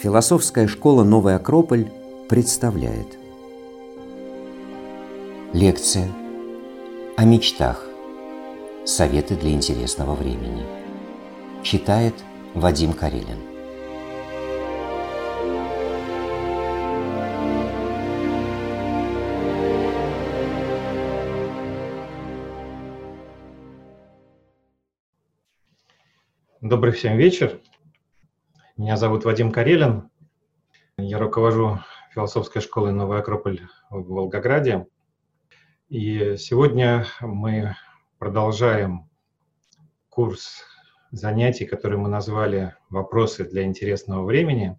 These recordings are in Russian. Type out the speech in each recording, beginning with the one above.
Философская школа «Новый Акрополь» представляет Лекция о мечтах. Советы для интересного времени. Читает Вадим Карелин. Добрый всем вечер. Меня зовут Вадим Карелин. Я руковожу философской школой «Новый Акрополь» в Волгограде. И сегодня мы продолжаем курс занятий, который мы назвали «Вопросы для интересного времени».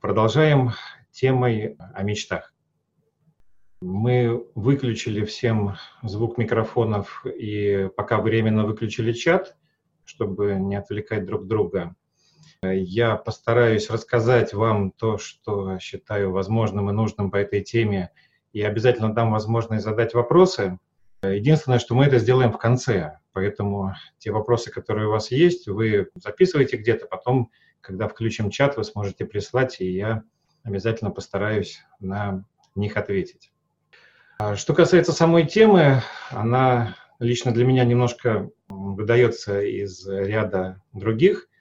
Продолжаем темой о мечтах. Мы выключили всем звук микрофонов и пока временно выключили чат, чтобы не отвлекать друг друга. Я постараюсь рассказать вам то, что считаю возможным и нужным по этой теме, и обязательно дам возможность задать вопросы. Единственное, что мы это сделаем в конце, поэтому те вопросы, которые у вас есть, вы записывайте где-то, потом, когда включим чат, вы сможете прислать, и я обязательно постараюсь на них ответить. А что касается самой темы, она лично для меня немножко выдается из ряда других –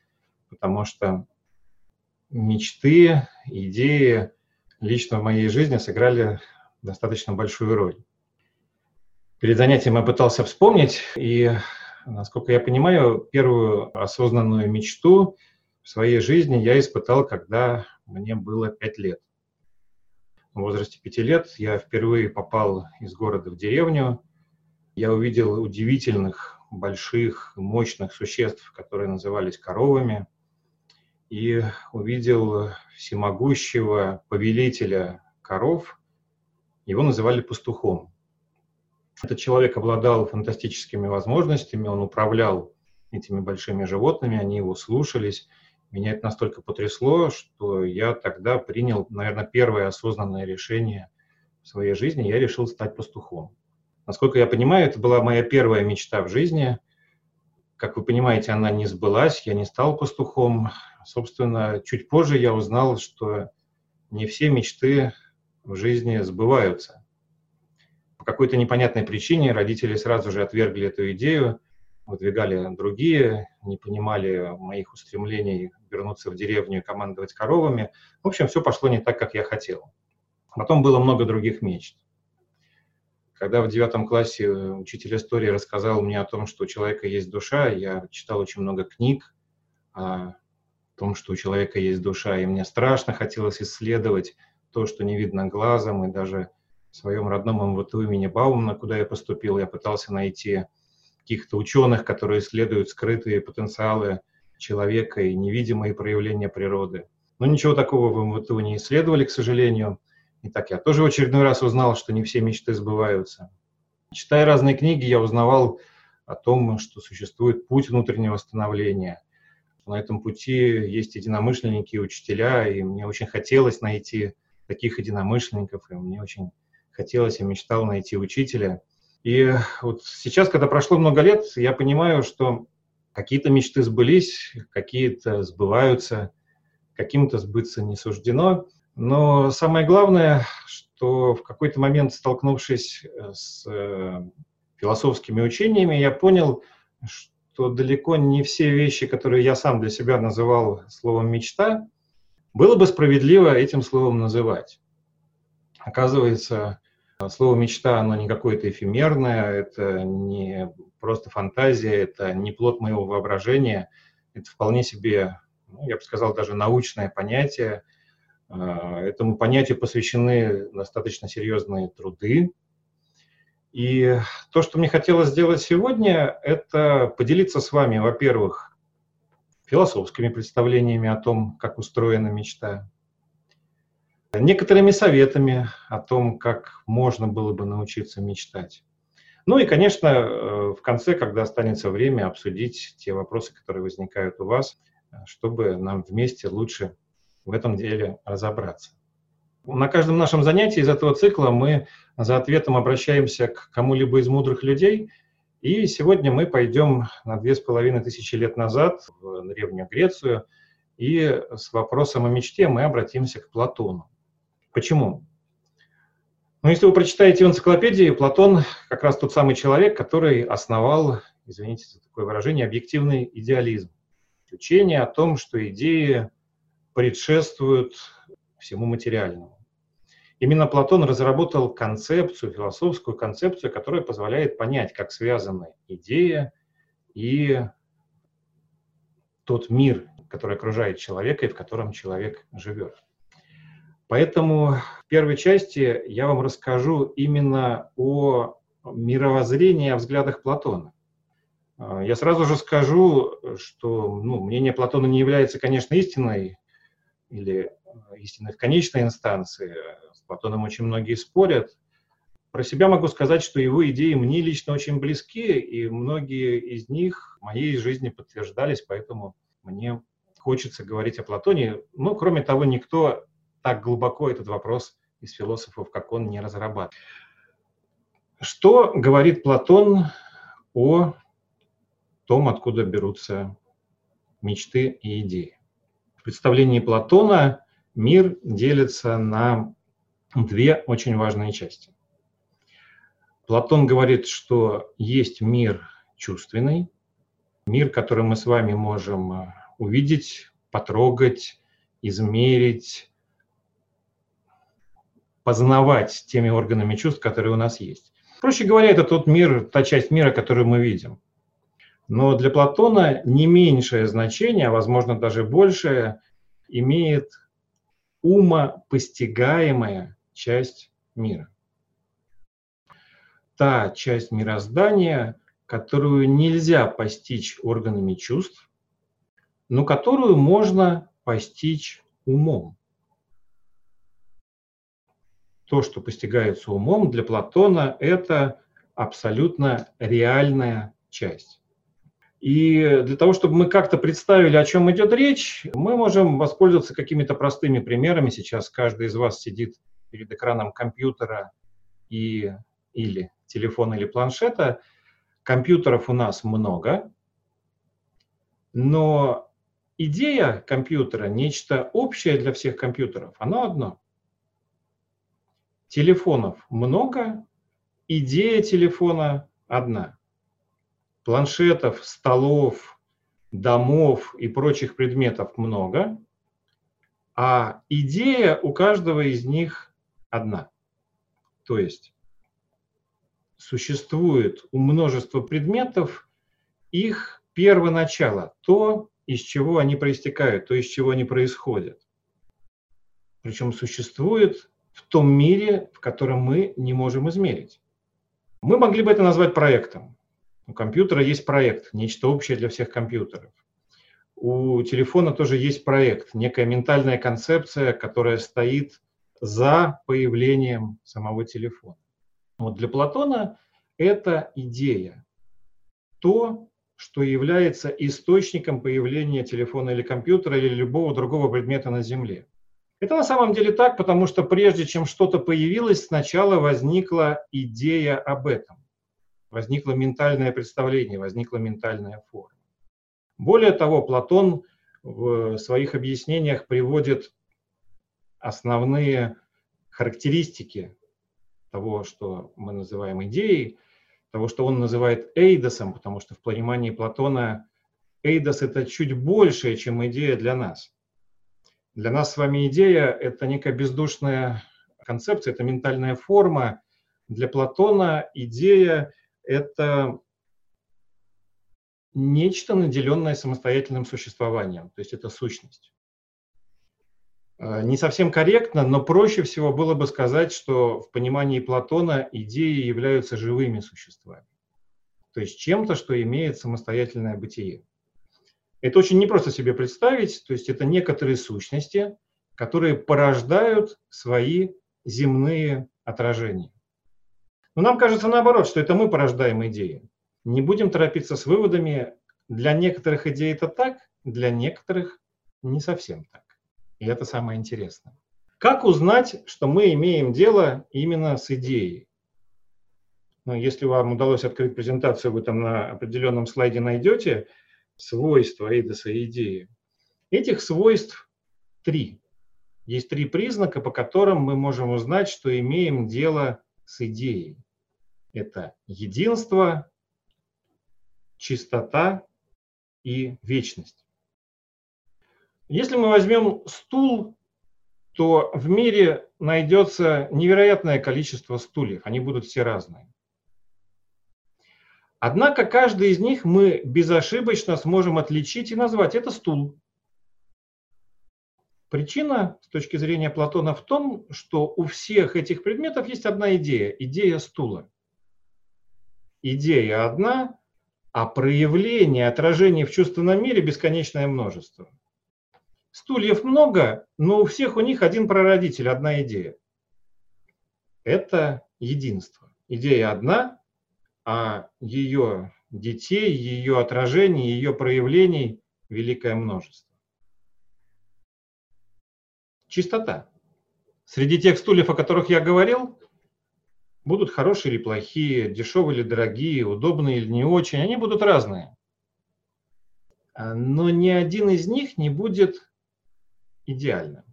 потому что мечты, идеи лично в моей жизни сыграли достаточно большую роль. Перед занятием я пытался вспомнить, и, насколько я понимаю, первую осознанную мечту в своей жизни я испытал, когда мне было 5 лет. В возрасте 5 лет я впервые попал из города в деревню. Я увидел удивительных, больших, мощных существ, которые назывались коровами и увидел всемогущего повелителя коров. Его называли пастухом. Этот человек обладал фантастическими возможностями, он управлял этими большими животными, они его слушались. Меня это настолько потрясло, что я тогда принял, наверное, первое осознанное решение в своей жизни. Я решил стать пастухом. Насколько я понимаю, это была моя первая мечта в жизни. Как вы понимаете, она не сбылась, я не стал пастухом. Собственно, чуть позже я узнал, что не все мечты в жизни сбываются. По какой-то непонятной причине родители сразу же отвергли эту идею, выдвигали другие, не понимали моих устремлений вернуться в деревню и командовать коровами. В общем, все пошло не так, как я хотел. Потом было много других мечт. Когда в девятом классе учитель истории рассказал мне о том, что у человека есть душа, я читал очень много книг о том, что у человека есть душа, и мне страшно хотелось исследовать то, что не видно глазом, и даже в своем родном МВТУ имени Баумана, куда я поступил, я пытался найти каких-то ученых, которые исследуют скрытые потенциалы человека и невидимые проявления природы. Но ничего такого в МВТУ не исследовали, к сожалению. И так я тоже в очередной раз узнал, что не все мечты сбываются. Читая разные книги, я узнавал о том, что существует путь внутреннего становления, на этом пути есть единомышленники учителя, и мне очень хотелось найти таких единомышленников, и мне очень хотелось и мечтал найти учителя. И вот сейчас, когда прошло много лет, я понимаю, что какие-то мечты сбылись, какие-то сбываются, каким-то сбыться не суждено. Но самое главное, что в какой-то момент, столкнувшись с э, философскими учениями, я понял, что то далеко не все вещи, которые я сам для себя называл словом «мечта», было бы справедливо этим словом называть. Оказывается, слово «мечта» оно не какое-то эфемерное, это не просто фантазия, это не плод моего воображения, это вполне себе, ну, я бы сказал, даже научное понятие. А, этому понятию посвящены достаточно серьезные труды, и то, что мне хотелось сделать сегодня, это поделиться с вами, во-первых, философскими представлениями о том, как устроена мечта, некоторыми советами о том, как можно было бы научиться мечтать. Ну и, конечно, э, в конце, когда останется время, обсудить те вопросы, которые возникают у вас, чтобы нам вместе лучше в этом деле разобраться. На каждом нашем занятии из этого цикла мы за ответом обращаемся к кому-либо из мудрых людей И сегодня мы пойдем на две с половиной тысячи лет назад в Древнюю Грецию, и с вопросом о мечте мы обратимся к Платону. Почему? Ну, если вы прочитаете в энциклопедии, Платон как раз тот самый человек, который основал, извините за такое выражение, объективный идеализм. Учение о том, что идеи предшествуют всему материальному. Именно Платон разработал концепцию, философскую концепцию, которая позволяет понять, как связаны идея и тот мир, который окружает человека и в котором человек живет. Поэтому в первой части я вам расскажу именно о мировоззрении, о взглядах Платона. Я сразу же скажу, что ну, мнение Платона не является, конечно, истиной или истиной в конечной инстанции. С Платоном очень многие спорят. Про себя могу сказать, что его идеи мне лично очень близки, и многие из них в моей жизни подтверждались, поэтому мне хочется говорить о Платоне. Но, кроме того, никто так глубоко этот вопрос из философов, как он, не разрабатывает. Что говорит Платон о том, откуда берутся мечты и идеи? Представлении Платона мир делится на две очень важные части. Платон говорит, что есть мир чувственный, мир, который мы с вами можем увидеть, потрогать, измерить, познавать теми органами чувств, которые у нас есть. Проще говоря, это тот мир, та часть мира, которую мы видим. Но для Платона не меньшее значение, а возможно даже большее, имеет умопостигаемая часть мира. Та часть мироздания, которую нельзя постичь органами чувств, но которую можно постичь умом то, что постигается умом, для Платона это абсолютно реальная часть. И для того, чтобы мы как-то представили, о чем идет речь, мы можем воспользоваться какими-то простыми примерами. Сейчас каждый из вас сидит перед экраном компьютера и, или телефона или планшета. Компьютеров у нас много, но идея компьютера, нечто общее для всех компьютеров, оно одно – Телефонов много, идея телефона одна. Планшетов, столов, домов и прочих предметов много, а идея у каждого из них одна. То есть существует у множества предметов их первоначало, то, из чего они проистекают, то, из чего они происходят. Причем существует в том мире, в котором мы не можем измерить. Мы могли бы это назвать проектом. У компьютера есть проект, нечто общее для всех компьютеров. У телефона тоже есть проект, некая ментальная концепция, которая стоит за появлением самого телефона. Вот для Платона это идея, то, что является источником появления телефона или компьютера или любого другого предмета на Земле. Это на самом деле так, потому что прежде чем что-то появилось, сначала возникла идея об этом. Возникло ментальное представление, возникла ментальная форма. Более того, Платон в своих объяснениях приводит основные характеристики того, что мы называем идеей, того, что он называет эйдосом, потому что в понимании Платона эйдос – это чуть большее, чем идея для нас – для нас с вами идея – это некая бездушная концепция, это ментальная форма. Для Платона идея – это нечто, наделенное самостоятельным существованием, то есть это сущность. Э, не совсем корректно, но проще всего было бы сказать, что в понимании Платона идеи являются живыми существами, то есть чем-то, что имеет самостоятельное бытие. Это очень непросто себе представить, то есть это некоторые сущности, которые порождают свои земные отражения. Но нам кажется наоборот, что это мы порождаем идеи. Не будем торопиться с выводами. Для некоторых идей это так, для некоторых не совсем так. И это самое интересное. Как узнать, что мы имеем дело именно с идеей? Но если вам удалось открыть презентацию, вы там на определенном слайде найдете свойства Эйдоса и идеи. Этих свойств три. Есть три признака, по которым мы можем узнать, что имеем дело с идеей. Это единство, чистота и вечность. Если мы возьмем стул, то в мире найдется невероятное количество стульев, они будут все разные. Однако каждый из них мы безошибочно сможем отличить и назвать. Это стул. Причина с точки зрения Платона в том, что у всех этих предметов есть одна идея – идея стула. Идея одна, а проявление, отражение в чувственном мире бесконечное множество. Стульев много, но у всех у них один прародитель, одна идея. Это единство. Идея одна, а ее детей, ее отражений, ее проявлений великое множество. Чистота. Среди тех стульев, о которых я говорил, будут хорошие или плохие, дешевые или дорогие, удобные или не очень, они будут разные. А, но ни один из них не будет идеальным.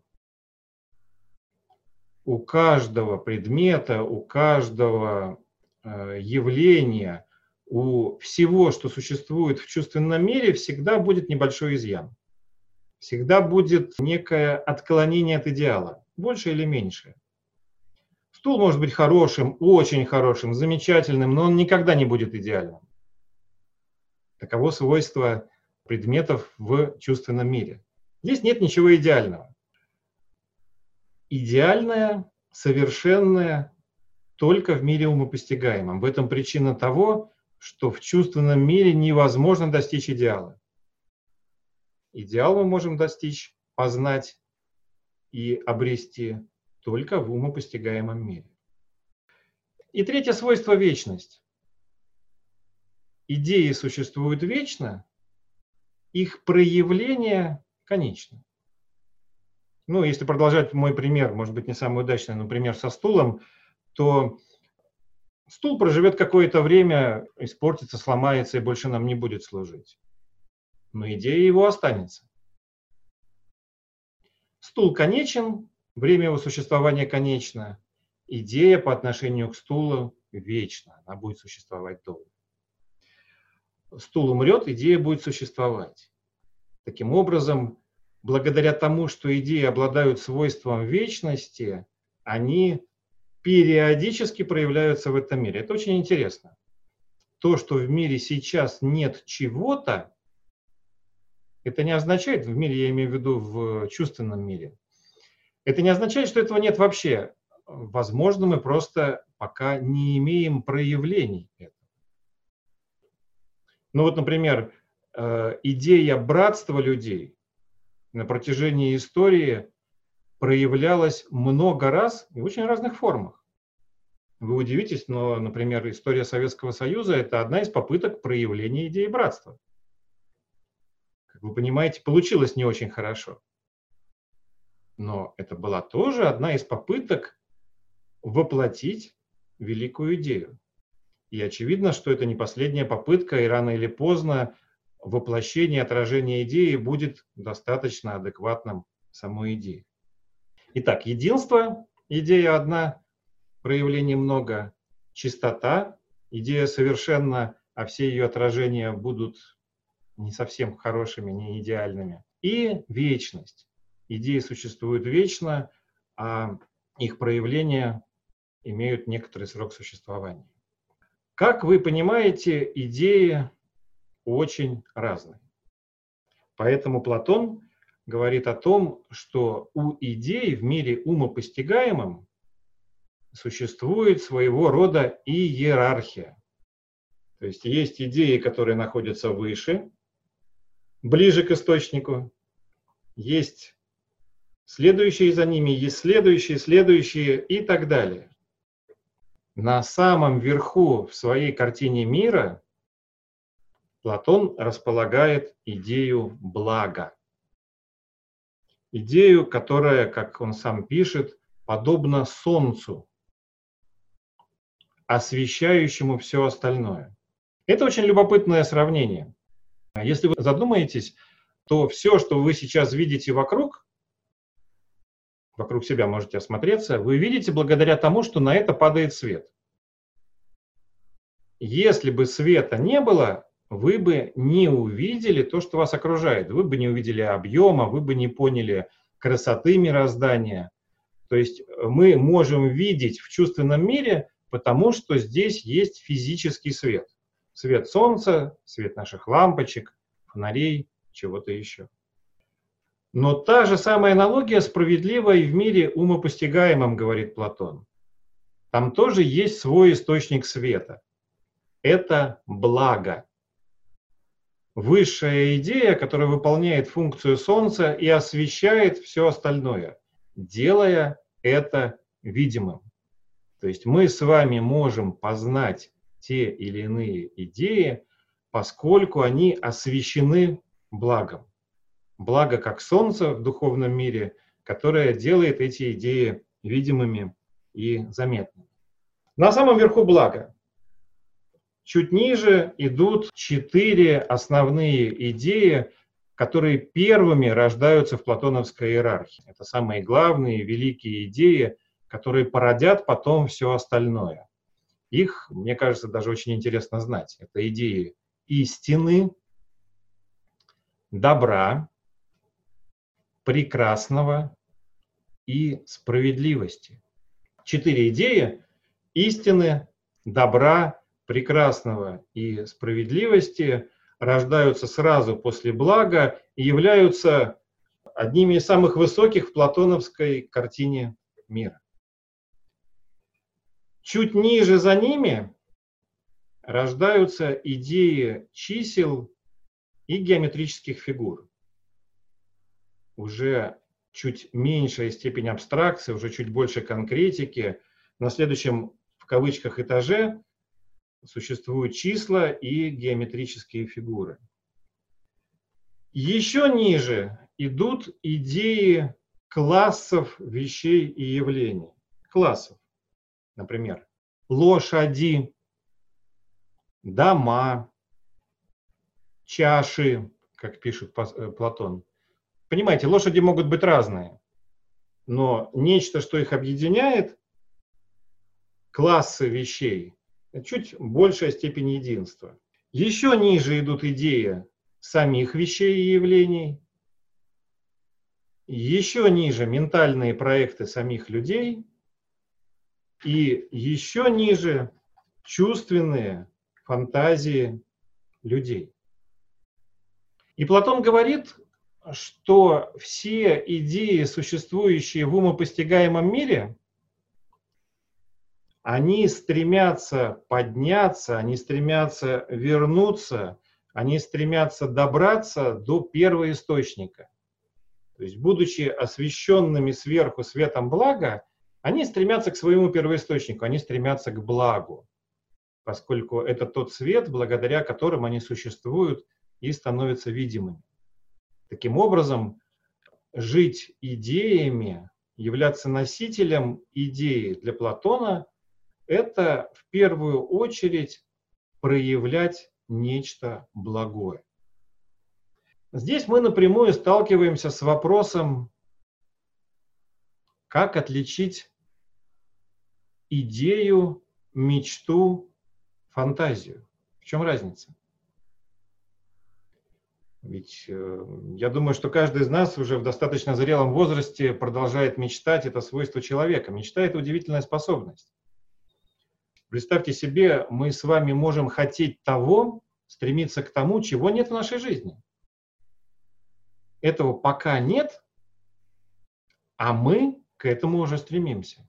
У каждого предмета, у каждого Э, явления, у всего, что существует в чувственном мире, всегда будет небольшой изъян. Всегда будет некое отклонение от идеала, больше или меньше. Стул может быть хорошим, очень хорошим, замечательным, но он никогда не будет идеальным. Таково свойство предметов в чувственном мире. Здесь нет ничего идеального. Идеальное, совершенное, только в мире умопостигаемом. В этом причина того, что в чувственном мире невозможно достичь идеала. Идеал мы можем достичь, познать и обрести только в умопостигаемом мире. И третье свойство – вечность. Идеи существуют вечно, их проявление конечно. Ну, если продолжать мой пример, может быть, не самый удачный, но пример со стулом – то стул проживет какое-то время, испортится, сломается и больше нам не будет служить. Но идея его останется. Стул конечен, время его существования конечно. Идея по отношению к стулу вечна, она будет существовать долго. Стул умрет, идея будет существовать. Таким образом, благодаря тому, что идеи обладают свойством вечности, они периодически проявляются в этом мире. Это очень интересно. То, что в мире сейчас нет чего-то, это не означает, в мире я имею в виду в чувственном мире, это не означает, что этого нет вообще. Возможно, мы просто пока не имеем проявлений этого. Ну вот, например, э, идея братства людей на протяжении истории проявлялась много раз и в очень разных формах. Вы удивитесь, но, например, история Советского Союза – это одна из попыток проявления идеи братства. Как вы понимаете, получилось не очень хорошо. Но это была тоже одна из попыток воплотить великую идею. И очевидно, что это не последняя попытка, и рано или поздно воплощение, отражение идеи будет достаточно адекватным самой идее. Итак, единство, идея одна, проявлений много, чистота, идея совершенно, а все ее отражения будут не совсем хорошими, не идеальными. И вечность. Идеи существуют вечно, а их проявления имеют некоторый срок существования. Как вы понимаете, идеи очень разные. Поэтому Платон говорит о том, что у идей в мире умопостигаемом существует своего рода иерархия. То есть есть идеи, которые находятся выше, ближе к источнику, есть следующие за ними, есть следующие, следующие и так далее. На самом верху в своей картине мира Платон располагает идею блага идею, которая, как он сам пишет, подобна Солнцу. освещающему все остальное. Это очень любопытное сравнение. Если вы задумаетесь, то все, что вы сейчас видите вокруг, вокруг себя можете осмотреться, вы видите благодаря тому, что на это падает свет. Если бы света не было, вы бы не увидели то, что вас окружает. Вы бы не увидели объема, вы бы не поняли красоты мироздания. То есть мы можем видеть в чувственном мире, потому что здесь есть физический свет. Свет солнца, свет наших лампочек, фонарей, чего-то еще. Но та же самая аналогия справедлива и в мире умопостигаемом, говорит Платон. Там тоже есть свой источник света. Это благо. Высшая идея, которая выполняет функцию Солнца и освещает все остальное, делая это видимым. То есть мы с вами можем познать те или иные идеи, поскольку они освещены благом благо как солнце в духовном мире, которое делает эти идеи видимыми и заметными. На самом верху благо. Чуть ниже идут четыре основные идеи, которые первыми рождаются в платоновской иерархии. Это самые главные, великие идеи, которые породят потом все остальное. Их, мне кажется, даже очень интересно знать. Это идеи истины, добра, прекрасного и справедливости. Четыре идеи истины, добра, прекрасного и справедливости рождаются сразу после блага и являются одними из самых высоких в платоновской картине мира. Чуть ниже за ними рождаются идеи чисел и геометрических фигур уже чуть меньшая степень абстракции, уже чуть больше конкретики. На следующем, в кавычках, этаже существуют числа и геометрические фигуры. Еще ниже идут идеи классов вещей и явлений. Классов. Например, лошади, дома, чаши, как пишет э, Платон, Понимаете, лошади могут быть разные, но нечто, что их объединяет, классы вещей, чуть большая степень единства. Еще ниже идут идеи самих вещей и явлений, еще ниже ментальные проекты самих людей, и еще ниже чувственные фантазии людей. И Платон говорит что все идеи, существующие в умопостигаемом мире, они стремятся подняться, они стремятся вернуться, они стремятся добраться до первоисточника. То есть, будучи освещенными сверху светом блага, они стремятся к своему первоисточнику, они стремятся к благу, поскольку это тот свет, благодаря которому они существуют и становятся видимыми. Таким образом, жить идеями, являться носителем идеи для Платона – это в первую очередь проявлять нечто благое. Здесь мы напрямую сталкиваемся с вопросом, как отличить идею, мечту, фантазию. В чем разница? Ведь э, я думаю, что каждый из нас уже в достаточно зрелом возрасте продолжает мечтать. Это свойство человека. Мечта – это удивительная способность. Представьте себе, мы с вами можем хотеть того, стремиться к тому, чего нет в нашей жизни. Этого пока нет, а мы к этому уже стремимся.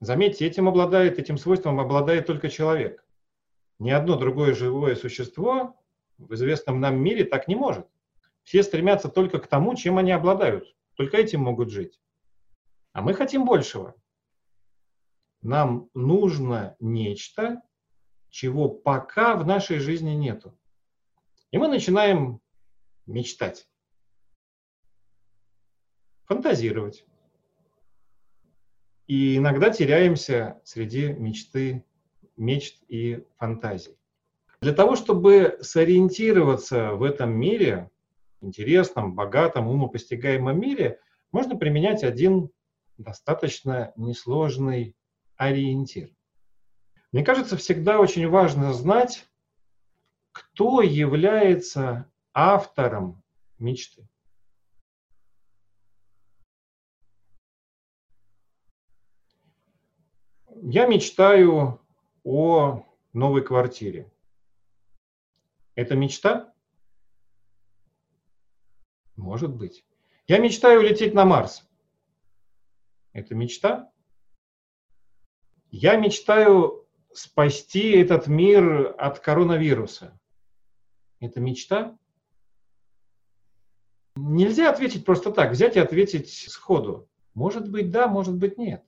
Заметьте, этим обладает, этим свойством обладает только человек. Ни одно другое живое существо в известном нам мире так не может. Все стремятся только к тому, чем они обладают. Только этим могут жить. А мы хотим большего. Нам нужно нечто, чего пока в нашей жизни нету. И мы начинаем мечтать, фантазировать. и иногда теряемся среди мечты, мечт и фантазий. Для того, чтобы сориентироваться в этом мире, интересном, богатом, умопостигаемом мире, можно применять один достаточно несложный ориентир. Мне кажется, всегда очень важно знать, кто является автором мечты. Я мечтаю о новой квартире. Это мечта? Может быть. Я мечтаю лететь на Марс. Это мечта? Я мечтаю спасти этот мир от коронавируса. Это мечта? Нельзя ответить просто так, взять и ответить сходу. Может быть да, может быть нет.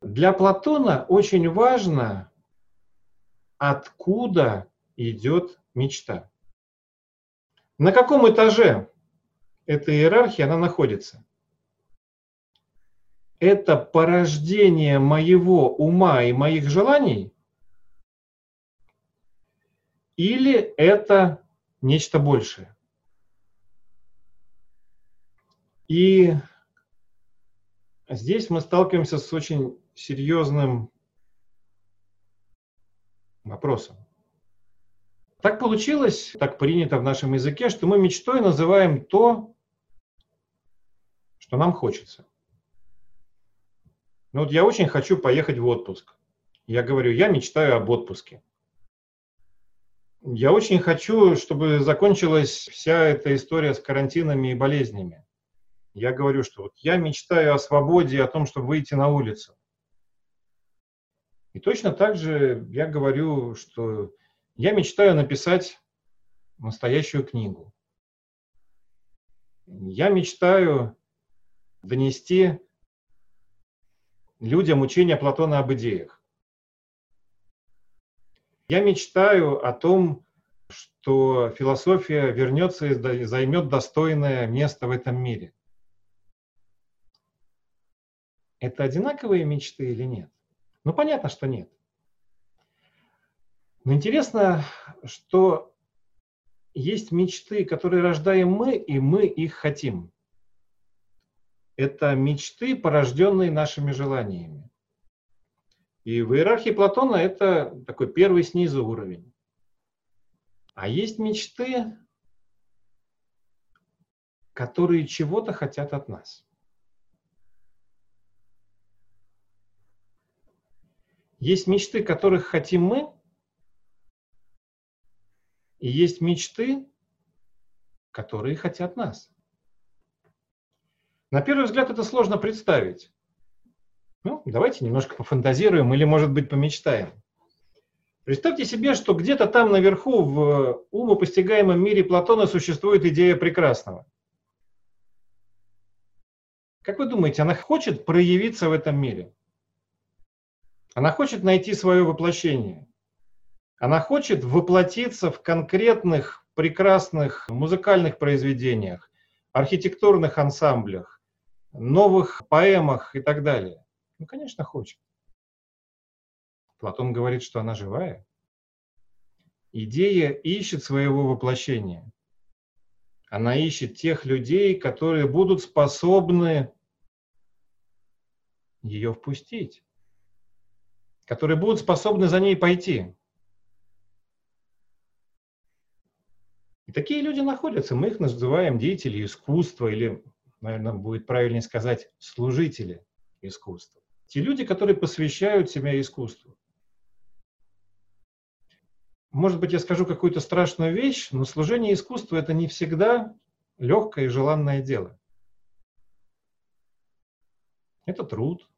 Для Платона очень важно, откуда идет мечта. На каком этаже этой иерархии она находится? Это порождение моего ума и моих желаний? Или это нечто большее? И здесь мы сталкиваемся с очень серьезным вопросом. Так получилось, так принято в нашем языке, что мы мечтой называем то, что нам хочется. Ну вот я очень хочу поехать в отпуск. Я говорю, я мечтаю об отпуске. Я очень хочу, чтобы закончилась вся эта история с карантинами и болезнями. Я говорю, что вот я мечтаю о свободе, о том, чтобы выйти на улицу. И точно так же я говорю, что я мечтаю написать настоящую книгу. Я мечтаю донести людям учение Платона об идеях. Я мечтаю о том, что философия вернется и займет достойное место в этом мире. Это одинаковые мечты или нет? Ну, понятно, что нет. Но интересно, что есть мечты, которые рождаем мы, и мы их хотим. Это мечты, порожденные нашими желаниями. И в иерархии Платона это такой первый снизу уровень. А есть мечты, которые чего-то хотят от нас. Есть мечты, которых хотим мы, и есть мечты, которые хотят нас. На первый взгляд это сложно представить. Ну, давайте немножко пофантазируем или, может быть, помечтаем. Представьте себе, что где-то там наверху в умопостигаемом мире Платона существует идея прекрасного. Как вы думаете, она хочет проявиться в этом мире? Она хочет найти свое воплощение. Она хочет воплотиться в конкретных прекрасных музыкальных произведениях, архитектурных ансамблях, новых поэмах и так далее. Ну, конечно, хочет. Платон говорит, что она живая. Идея ищет своего воплощения. Она ищет тех людей, которые будут способны ее впустить которые будут способны за ней пойти. Такие люди находятся, мы их называем деятели искусства, или, наверное, будет правильнее сказать, служители искусства. Те люди, которые посвящают себя искусству. Может быть, я скажу какую-то страшную вещь, но служение искусству – это не всегда легкое и желанное дело. Это труд,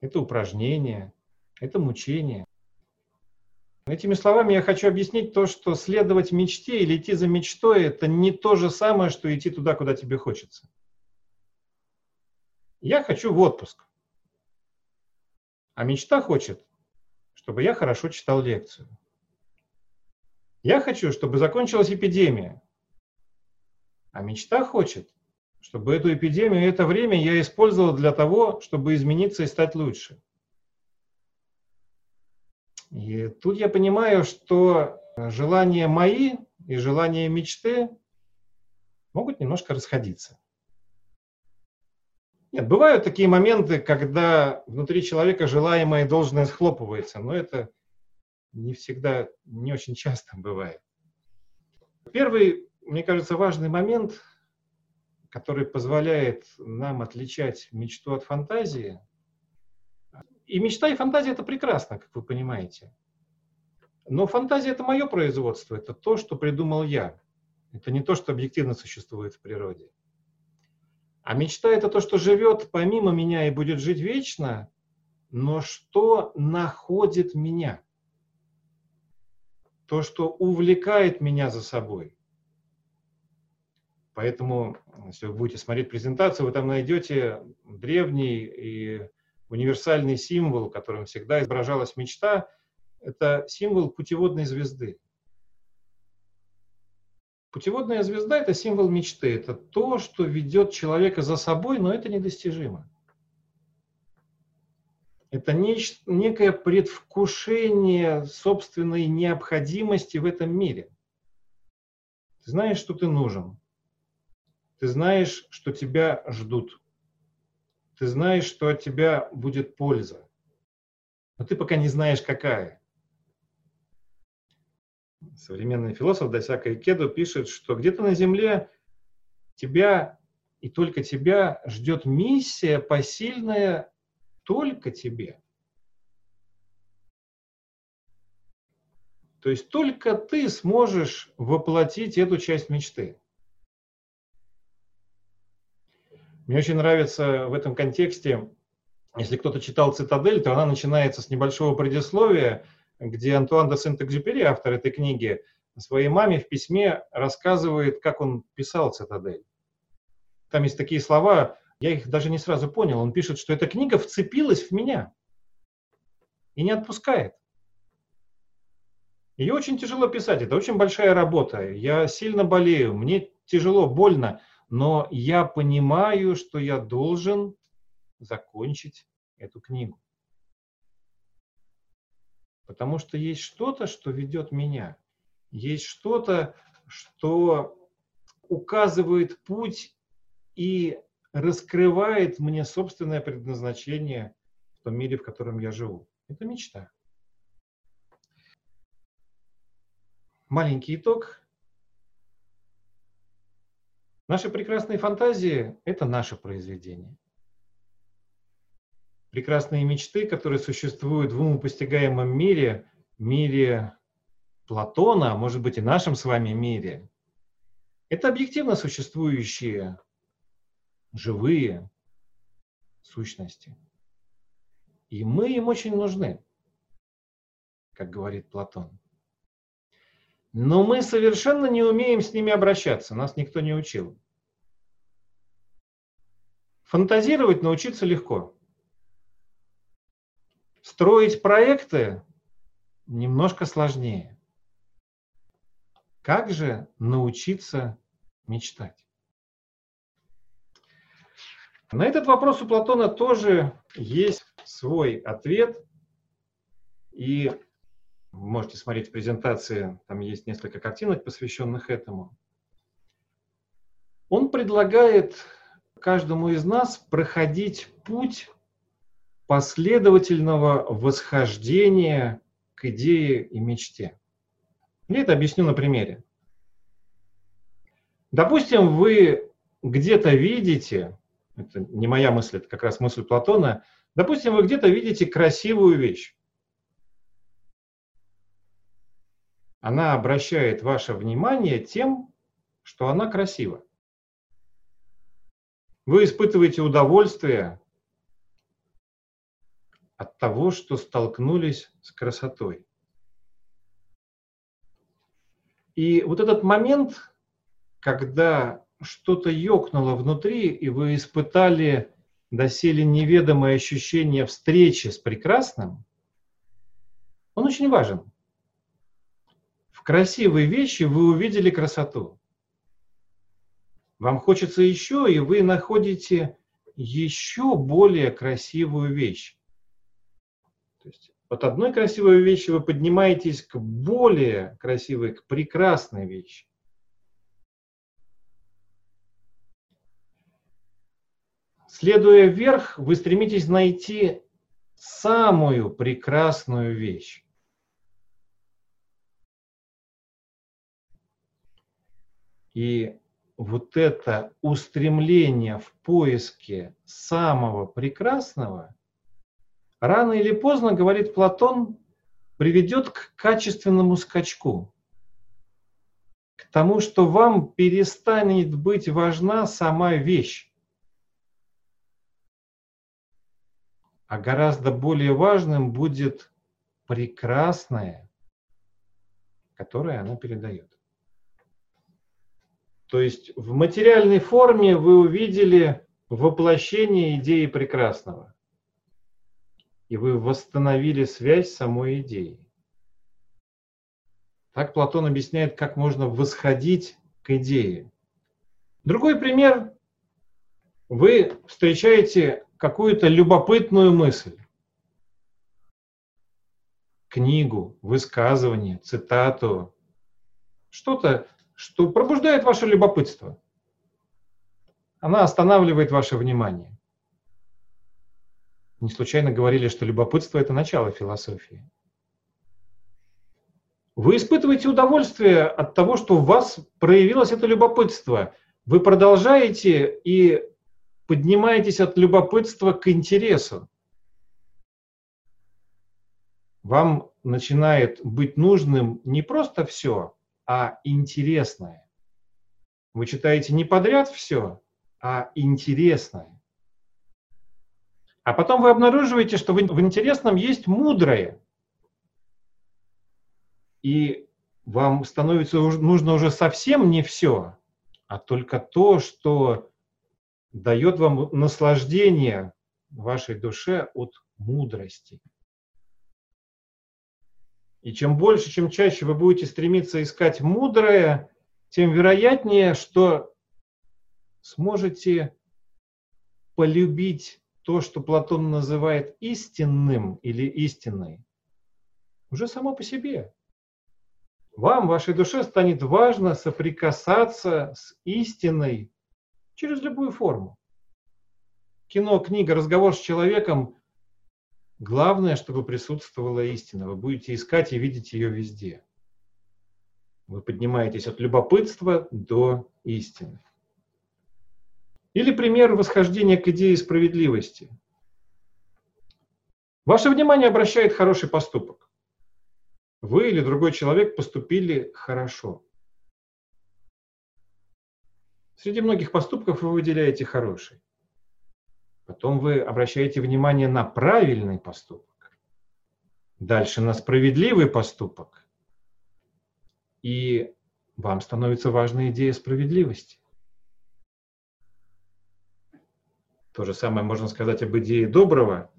это упражнение, это мучение. Этими словами я хочу объяснить то, что следовать мечте или идти за мечтой – это не то же самое, что идти туда, куда тебе хочется. Я хочу в отпуск. А мечта хочет, чтобы я хорошо читал лекцию. Я хочу, чтобы закончилась эпидемия. А мечта хочет, чтобы эту эпидемию, это время я использовал для того, чтобы измениться и стать лучше. И тут я понимаю, что желания мои и желания мечты могут немножко расходиться. Нет, бывают такие моменты, когда внутри человека желаемое и должное схлопывается, но это не всегда, не очень часто бывает. Первый, мне кажется, важный момент, который позволяет нам отличать мечту от фантазии. И мечта и фантазия это прекрасно, как вы понимаете. Но фантазия это мое производство, это то, что придумал я. Это не то, что объективно существует в природе. А мечта это то, что живет помимо меня и будет жить вечно, но что находит меня. То, что увлекает меня за собой. Поэтому, если вы будете смотреть презентацию, вы там найдете древний и универсальный символ, которым всегда изображалась мечта. Это символ путеводной звезды. Путеводная звезда – это символ мечты. Это то, что ведет человека за собой, но это недостижимо. Это неч- некое предвкушение собственной необходимости в этом мире. Ты знаешь, что ты нужен. Ты знаешь, что тебя ждут. Ты знаешь, что от тебя будет польза. Но ты пока не знаешь, какая современный философ Досяка Икедо пишет, что где-то на Земле тебя и только тебя ждет миссия посильная только тебе. То есть только ты сможешь воплотить эту часть мечты. Мне очень нравится в этом контексте, если кто-то читал «Цитадель», то она начинается с небольшого предисловия, где Антуан де Сент-Экзюпери, автор этой книги, своей маме в письме рассказывает, как он писал «Цитадель». Там есть такие слова, я их даже не сразу понял. Он пишет, что эта книга вцепилась в меня и не отпускает. Ее очень тяжело писать, это очень большая работа. Я сильно болею, мне тяжело, больно, но я понимаю, что я должен закончить эту книгу. Потому что есть что-то, что ведет меня. Есть что-то, что указывает путь и раскрывает мне собственное предназначение в том мире, в котором я живу. Это мечта. Маленький итог. Наши прекрасные фантазии – это наше произведение прекрасные мечты, которые существуют в умопостигаемом мире, мире Платона, а может быть и нашем с вами мире, это объективно существующие живые сущности. И мы им очень нужны, как говорит Платон. Но мы совершенно не умеем с ними обращаться, нас никто не учил. Фантазировать научиться легко. Строить проекты немножко сложнее. Как же научиться мечтать? На этот вопрос у Платона тоже есть свой ответ. И можете смотреть в презентации, там есть несколько картинок, посвященных этому. Он предлагает каждому из нас проходить путь последовательного восхождения к идее и мечте. Я это объясню на примере. Допустим, вы где-то видите, это не моя мысль, это как раз мысль Платона, допустим, вы где-то видите красивую вещь. Она обращает ваше внимание тем, что она красива. Вы испытываете удовольствие, от того, что столкнулись с красотой. И вот этот момент, когда что-то ёкнуло внутри, и вы испытали доселе неведомое ощущение встречи с прекрасным, он очень важен. В красивой вещи вы увидели красоту. Вам хочется еще, и вы находите еще более красивую вещь. То есть от одной красивой вещи вы поднимаетесь к более красивой, к прекрасной вещи. Следуя вверх, вы стремитесь найти самую прекрасную вещь. И вот это устремление в поиске самого прекрасного, рано или поздно, говорит Платон, приведет к качественному скачку. К тому, что вам перестанет быть важна сама вещь. А гораздо более важным будет прекрасное, которое она передает. То есть в материальной форме вы увидели воплощение идеи прекрасного. И вы восстановили связь самой идеей. Так Платон объясняет, как можно восходить к идее. Другой пример. Вы встречаете какую-то любопытную мысль, книгу, высказывание, цитату, что-то, что пробуждает ваше любопытство. Она останавливает ваше внимание. Не случайно говорили, что любопытство – это начало философии. Вы испытываете удовольствие от того, что у вас проявилось это любопытство. Вы продолжаете и поднимаетесь от любопытства к интересу. Вам начинает быть нужным не просто все, а интересное. Вы читаете не подряд все, а интересное. А потом вы обнаруживаете, что в интересном есть мудрое. И вам становится нужно уже совсем не все, а только то, что дает вам наслаждение вашей душе от мудрости. И чем больше, чем чаще вы будете стремиться искать мудрое, тем вероятнее, что сможете полюбить то, что Платон называет истинным или истинной, уже само по себе. Вам, вашей душе станет важно соприкасаться с истиной через любую форму. Кино, книга, разговор с человеком. Главное, чтобы присутствовала истина. Вы будете искать и видеть ее везде. Вы поднимаетесь от любопытства до истины. Или пример восхождения к идее справедливости. Ваше внимание обращает хороший поступок. Вы или другой человек поступили хорошо. Среди многих поступков вы выделяете хороший. Потом вы обращаете внимание на правильный поступок. Дальше на справедливый поступок. И вам становится важна идея справедливости. То же самое можно сказать об идее доброго.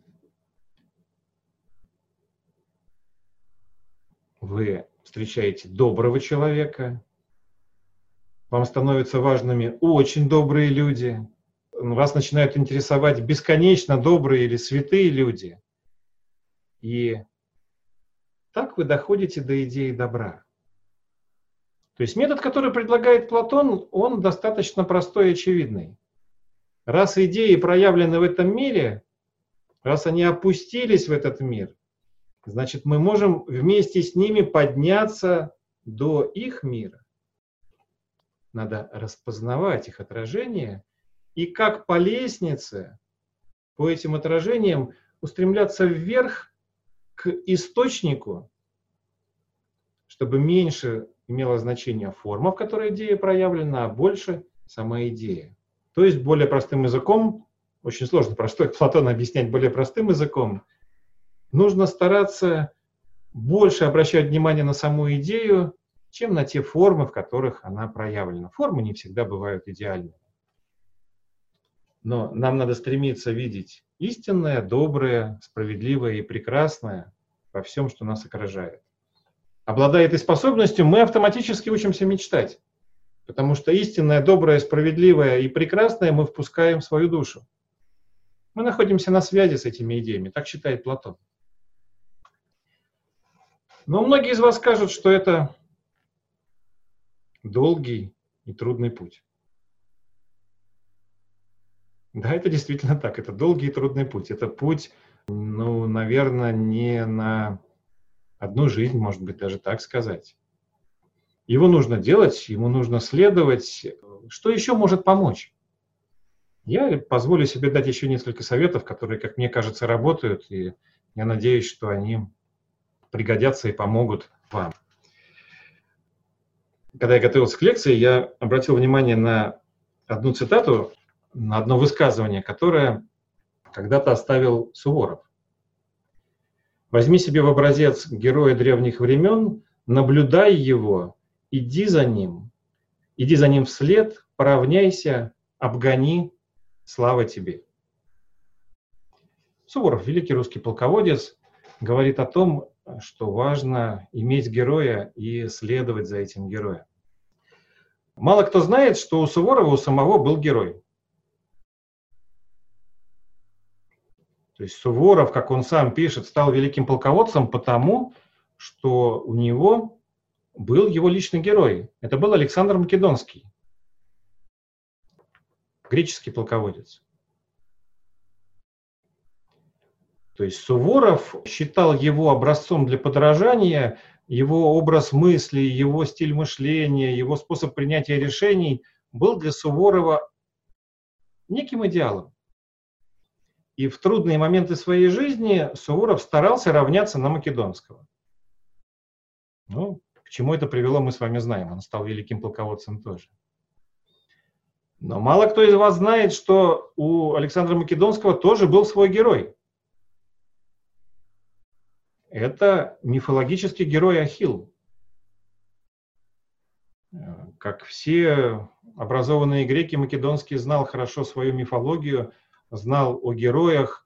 Вы встречаете доброго человека, вам становятся важными очень добрые люди, вас начинают интересовать бесконечно добрые или святые люди. И так вы доходите до идеи добра. То есть метод, который предлагает Платон, он достаточно простой и очевидный. Раз идеи проявлены в этом мире, раз они опустились в этот мир, значит мы можем вместе с ними подняться до их мира. Надо распознавать их отражения и как по лестнице, по этим отражениям устремляться вверх к источнику, чтобы меньше имело значение форма, в которой идея проявлена, а больше сама идея. То есть более простым языком, очень сложно простой Платон объяснять более простым языком, нужно стараться больше обращать внимание на саму идею, чем на те формы, в которых она проявлена. Формы не всегда бывают идеальными. Но нам надо стремиться видеть истинное, доброе, справедливое и прекрасное во всем, что нас окружает. Обладая этой способностью, мы автоматически учимся мечтать. Потому что истинное, доброе, справедливое и прекрасное мы впускаем в свою душу. Мы находимся на связи с этими идеями, так считает Платон. Но многие из вас скажут, что это долгий и трудный путь. Да, это действительно так. Это долгий и трудный путь. Это путь, ну, наверное, не на одну жизнь, может быть, даже так сказать. Его нужно делать, ему нужно следовать. Что еще может помочь? Я позволю себе дать еще несколько советов, которые, как мне кажется, работают, и я надеюсь, что они пригодятся и помогут вам. Когда я готовился к лекции, я обратил внимание на одну цитату, на одно высказывание, которое когда-то оставил Суворов. Возьми себе в образец героя древних времен, наблюдай его, иди за ним, иди за ним вслед, поравняйся, обгони, слава тебе. Суворов, великий русский полководец, говорит о том, что важно иметь героя и следовать за этим героем. Мало кто знает, что у Суворова у самого был герой. То есть Суворов, как он сам пишет, стал великим полководцем потому, что у него был его личный герой. Это был Александр Македонский, греческий полководец. То есть Суворов считал его образцом для подражания, его образ мысли, его стиль мышления, его способ принятия решений был для Суворова неким идеалом. И в трудные моменты своей жизни Суворов старался равняться на Македонского. Ну, к чему это привело, мы с вами знаем. Он стал великим полководцем тоже. Но мало кто из вас знает, что у Александра Македонского тоже был свой герой. Это мифологический герой Ахилл. Как все образованные греки, Македонский знал хорошо свою мифологию – знал о героях,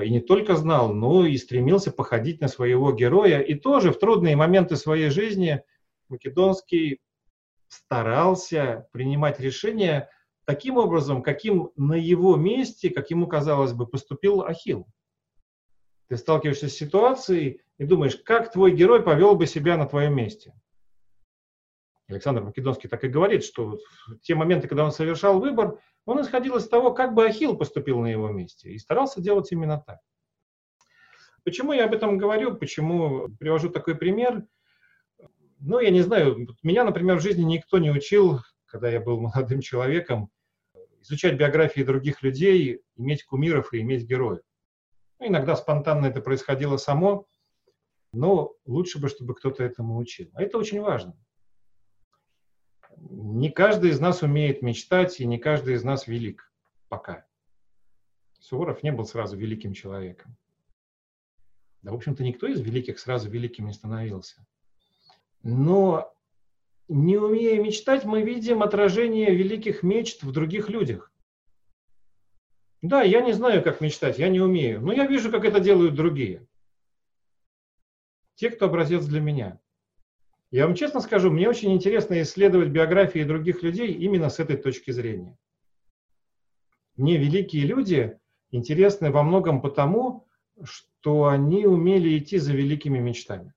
и не только знал, но и стремился походить на своего героя. И тоже в трудные моменты своей жизни Македонский старался принимать решения таким образом, каким на его месте, как ему казалось бы, поступил Ахилл. Ты сталкиваешься с ситуацией и думаешь, как твой герой повел бы себя на твоем месте. Александр Македонский так и говорит, что те моменты, когда он совершал выбор, он исходил из того, как бы Ахилл поступил на его месте, и старался делать именно так. Почему я об этом говорю, почему привожу такой пример? Ну, я не знаю, меня, например, в жизни никто не учил, когда я был молодым человеком, изучать биографии других людей, иметь кумиров и иметь героев. Ну, иногда спонтанно это происходило само, но лучше бы, чтобы кто-то этому учил. А это очень важно не каждый из нас умеет мечтать, и не каждый из нас велик пока. Суворов не был сразу великим человеком. Да, в общем-то, никто из великих сразу великим не становился. Но не умея мечтать, мы видим отражение великих мечт в других людях. Да, я не знаю, как мечтать, я не умею, но я вижу, как это делают другие. Те, кто образец для меня. Я вам честно скажу, мне очень интересно исследовать биографии других людей именно с этой точки зрения. Мне великие люди интересны во многом потому, что они умели идти за великими мечтами.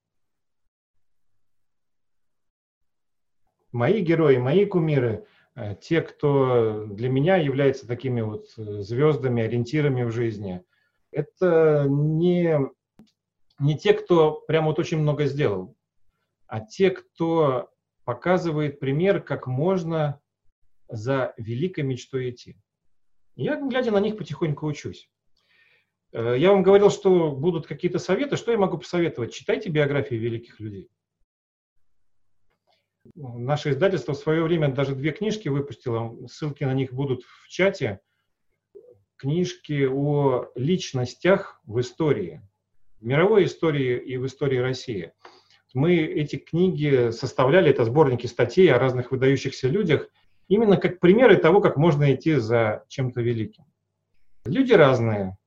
Мои герои, мои кумиры, э, те, кто для меня является такими вот э, звездами, ориентирами в жизни, это не, не те, кто прям вот очень много сделал а те, кто показывает пример, как можно за великой мечтой идти. Я, глядя на них, потихоньку учусь. Э, я вам говорил, что будут какие-то советы. Что я могу посоветовать? Читайте биографии великих людей. Наше издательство в свое время даже две книжки выпустило. Ссылки на них будут в чате. Книжки о личностях в истории, в мировой истории и в истории России – мы эти книги составляли, это сборники статей о разных выдающихся людях, именно как примеры того, как можно идти за чем-то великим. Люди разные,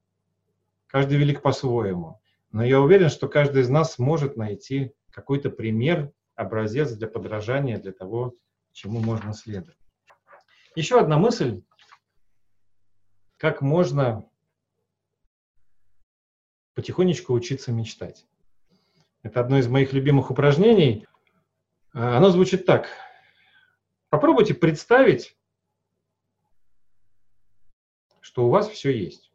каждый велик по-своему, но я уверен, что каждый из нас может найти какой-то пример, образец для подражания, для того, чему можно следовать. Еще одна мысль, как можно потихонечку учиться мечтать. Это одно из моих любимых упражнений. А, оно звучит так. Попробуйте представить, что у вас все есть.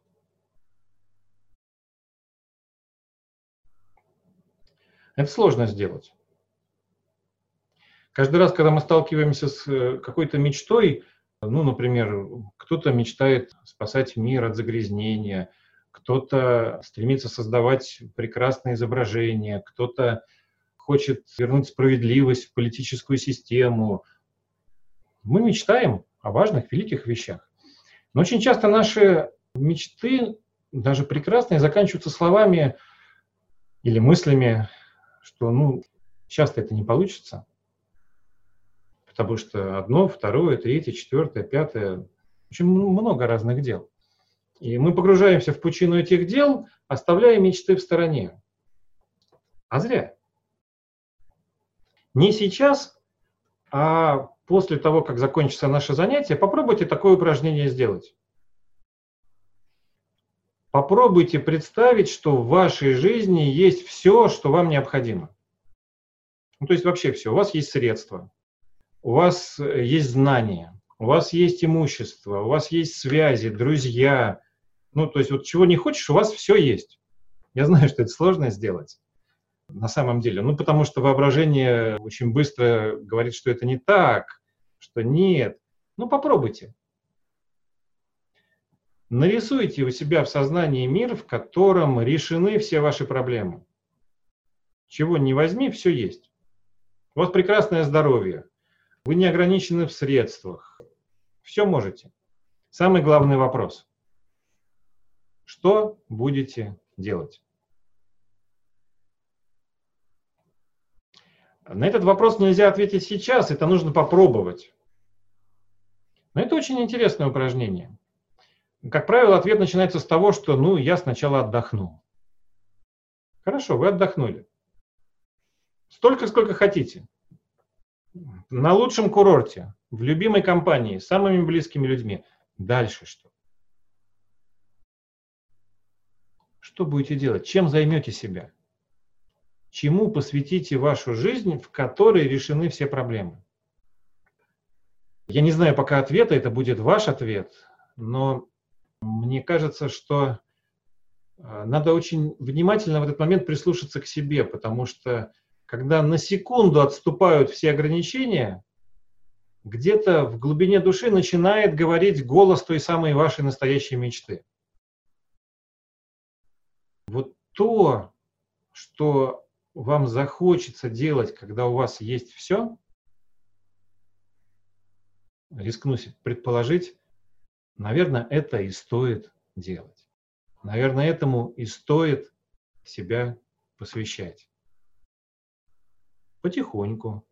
Это сложно сделать. Каждый раз, когда мы сталкиваемся с э, какой-то мечтой, ну, например, кто-то мечтает спасать мир от загрязнения, кто-то стремится создавать прекрасные изображения, кто-то хочет вернуть справедливость в политическую систему. Мы мечтаем о важных, великих вещах. Но очень часто наши мечты, даже прекрасные, заканчиваются словами или мыслями, что ну, часто это не получится, потому что одно, второе, третье, четвертое, пятое, очень много разных дел. И мы погружаемся в пучину этих дел, оставляя мечты в стороне. А зря. Не сейчас, а после того, как закончится наше занятие, попробуйте такое упражнение сделать. Попробуйте представить, что в вашей жизни есть все, что вам необходимо. Ну, то есть вообще все. У вас есть средства, у вас э, есть знания, у вас есть имущество, у вас есть связи, друзья. Ну, то есть вот чего не хочешь, у вас все есть. Я знаю, что это сложно сделать на самом деле. Ну, потому что воображение очень быстро говорит, что это не так, что нет. Ну, попробуйте. Нарисуйте у себя в сознании мир, в котором решены все ваши проблемы. Чего не возьми, все есть. У вас прекрасное здоровье. Вы не ограничены в средствах. Все можете. Самый главный вопрос. Что будете делать? На этот вопрос нельзя ответить сейчас, это нужно попробовать. Но это очень интересное упражнение. Как правило, ответ начинается с того, что ну, я сначала отдохну. Хорошо, вы отдохнули. Столько, сколько хотите. На лучшем курорте, в любимой компании, с самыми близкими людьми. Дальше что? Что будете делать? Чем займете себя? Чему посвятите вашу жизнь, в которой решены все проблемы? Я не знаю пока ответа, это будет ваш ответ, но мне кажется, что э, надо очень внимательно в этот момент прислушаться к себе, потому что когда на секунду отступают все ограничения, где-то в глубине души начинает говорить голос той самой вашей настоящей мечты. То, что вам захочется делать, когда у вас есть все, рискнусь предположить, Наверное, это и стоит делать. Наверное, этому и стоит себя посвящать. Потихоньку.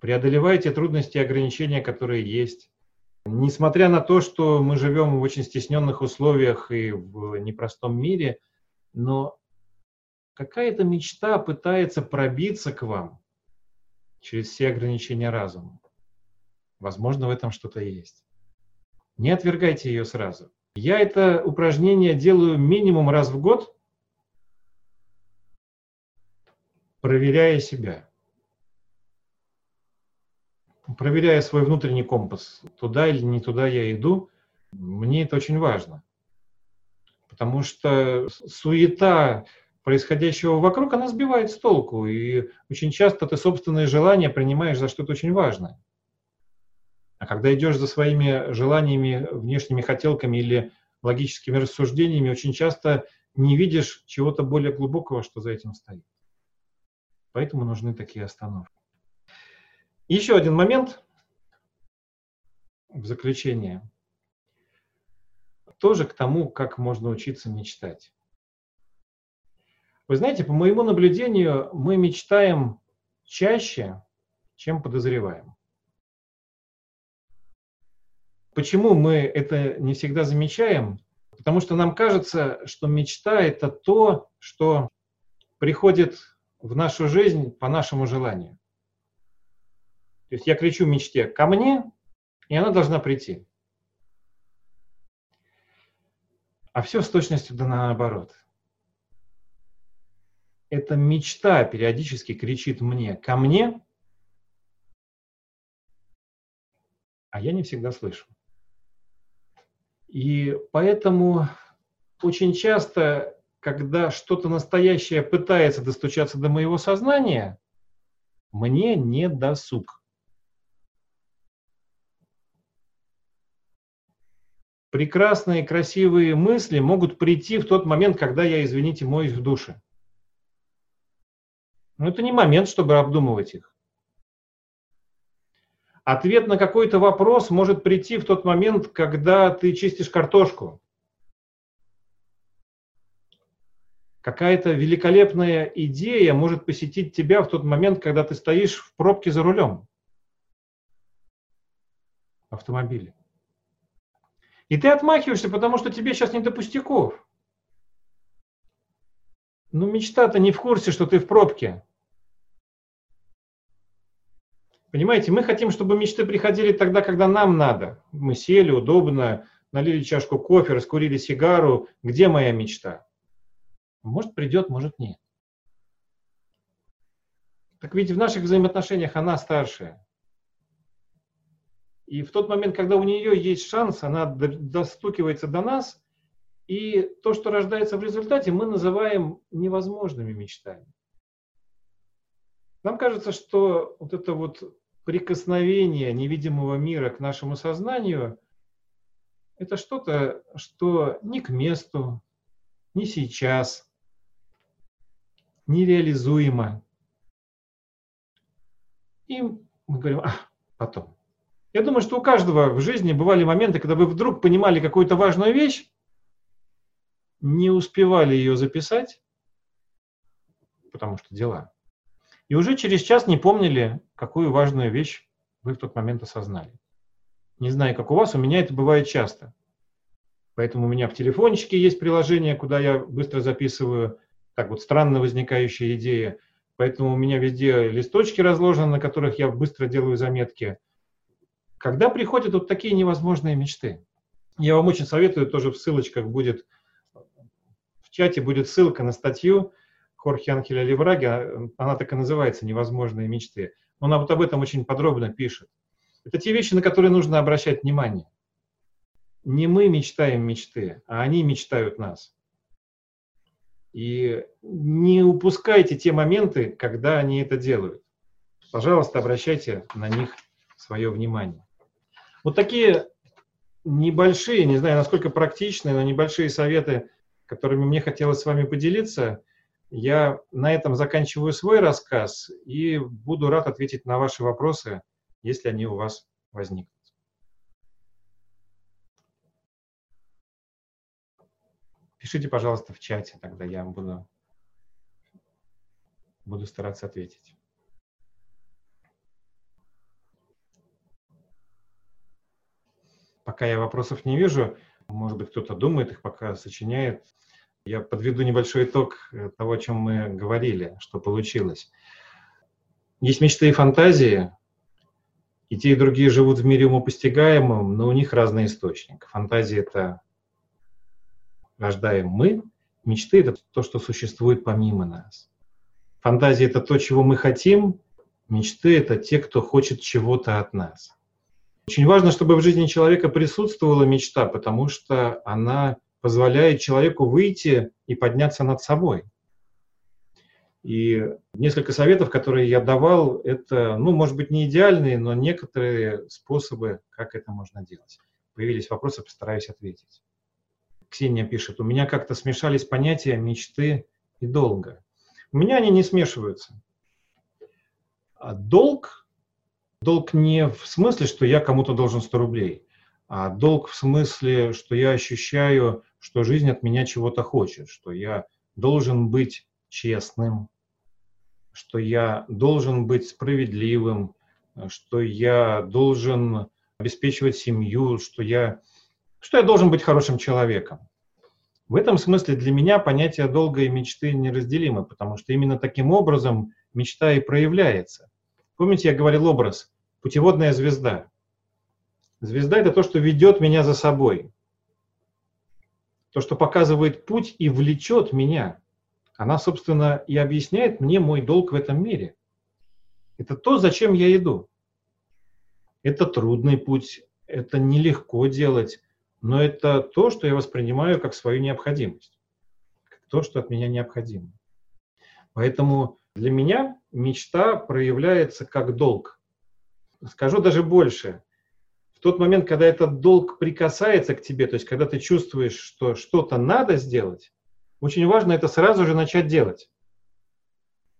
Преодолевайте трудности и ограничения, которые есть. Несмотря на то, что мы живем в очень стесненных условиях и в непростом мире, но какая-то мечта пытается пробиться к вам через все ограничения разума. Возможно, в этом что-то есть. Не отвергайте ее сразу. Я это упражнение делаю минимум раз в год, проверяя себя. Проверяя свой внутренний компас, туда или не туда я иду, мне это очень важно. Потому что суета происходящего вокруг, она сбивает с толку. И очень часто ты собственные желания принимаешь за что-то очень важное. А когда идешь за своими желаниями, внешними хотелками или логическими рассуждениями, очень часто не видишь чего-то более глубокого, что за этим стоит. Поэтому нужны такие остановки. еще один момент в заключение. Тоже к тому, как можно учиться мечтать. Вы знаете, по моему наблюдению, мы мечтаем чаще, чем подозреваем. Почему мы это не всегда замечаем? Потому что нам кажется, что мечта – это то, что приходит в нашу жизнь по нашему желанию. То есть я кричу мечте ко мне, и она должна прийти. А все с точностью да наоборот. Эта мечта периодически кричит мне ко мне, а я не всегда слышу. И поэтому очень часто, когда что-то настоящее пытается достучаться до моего сознания, мне не досуг. Прекрасные, красивые мысли могут прийти в тот момент, когда я, извините, моюсь в душе. Но это не момент, чтобы обдумывать их. Ответ на какой-то вопрос может прийти в тот момент, когда ты чистишь картошку. Какая-то великолепная идея может посетить тебя в тот момент, когда ты стоишь в пробке за рулем автомобиля. И ты отмахиваешься, потому что тебе сейчас не до пустяков. Ну, мечта-то не в курсе, что ты в пробке. Понимаете, мы хотим, чтобы мечты приходили тогда, когда нам надо. Мы сели удобно, налили чашку кофе, раскурили сигару. Где моя мечта? Может придет, может нет. Так ведь в наших взаимоотношениях она старшая. И в тот момент, когда у нее есть шанс, она достукивается до нас, и то, что рождается в результате, мы называем невозможными мечтами. Нам кажется, что вот это вот прикосновение невидимого мира к нашему сознанию – это что-то, что не к месту, не сейчас, нереализуемо. И мы говорим, а, потом. Я думаю, что у каждого в жизни бывали моменты, когда вы вдруг понимали какую-то важную вещь, не успевали ее записать, потому что дела. И уже через час не помнили, какую важную вещь вы в тот момент осознали. Не знаю, как у вас, у меня это бывает часто. Поэтому у меня в телефончике есть приложение, куда я быстро записываю так вот странно возникающие идеи. Поэтому у меня везде листочки разложены, на которых я быстро делаю заметки. Когда приходят вот такие невозможные мечты, я вам очень советую, тоже в ссылочках будет, в чате будет ссылка на статью, Хорхе Анхеля Левраги, а, она так и называется «Невозможные мечты». Он вот об этом очень подробно пишет. Это те вещи, на которые нужно обращать внимание. Не мы мечтаем мечты, а они мечтают нас. И не упускайте те моменты, когда они это делают. Пожалуйста, обращайте на них свое внимание. Вот такие небольшие, не знаю, насколько практичные, но небольшие советы, которыми мне хотелось с вами поделиться – я на этом заканчиваю свой рассказ и буду рад ответить на ваши вопросы, если они у вас возникнут. Пишите, пожалуйста, в чате, тогда я буду, буду стараться ответить. Пока я вопросов не вижу, может быть, кто-то думает их, пока сочиняет, я подведу небольшой итог э, того, о чем мы говорили, что получилось. Есть мечты и фантазии, и те, и другие живут в мире умопостигаемом, но у них разный источник. Фантазии — это рождаем мы, мечты — это то, что существует помимо нас. Фантазии — это то, чего мы хотим, мечты — это те, кто хочет чего-то от нас. Очень важно, чтобы в жизни человека присутствовала мечта, потому что она позволяет человеку выйти и подняться над собой. И несколько советов, которые я давал, это, ну, может быть, не идеальные, но некоторые способы, как это можно делать. Появились вопросы, постараюсь ответить. Ксения пишет, у меня как-то смешались понятия мечты и долга. У меня они не смешиваются. А долг, долг не в смысле, что я кому-то должен 100 рублей, а долг в смысле, что я ощущаю что жизнь от меня чего-то хочет, что я должен быть честным, что я должен быть справедливым, что я должен обеспечивать семью, что я, что я должен быть хорошим человеком. В этом смысле для меня понятие долга и мечты неразделимы, потому что именно таким образом мечта и проявляется. Помните, я говорил образ путеводная звезда. Звезда – это то, что ведет меня за собой. То, что показывает путь и влечет меня. Она, собственно, и объясняет мне мой долг в этом мире. Это то, зачем я иду. Это трудный путь, это нелегко делать, но это то, что я воспринимаю как свою необходимость, как то, что от меня необходимо. Поэтому для меня мечта проявляется как долг. Скажу даже больше. В тот момент, когда этот долг прикасается к тебе, то есть когда ты чувствуешь, что что-то надо сделать, очень важно это сразу же начать делать.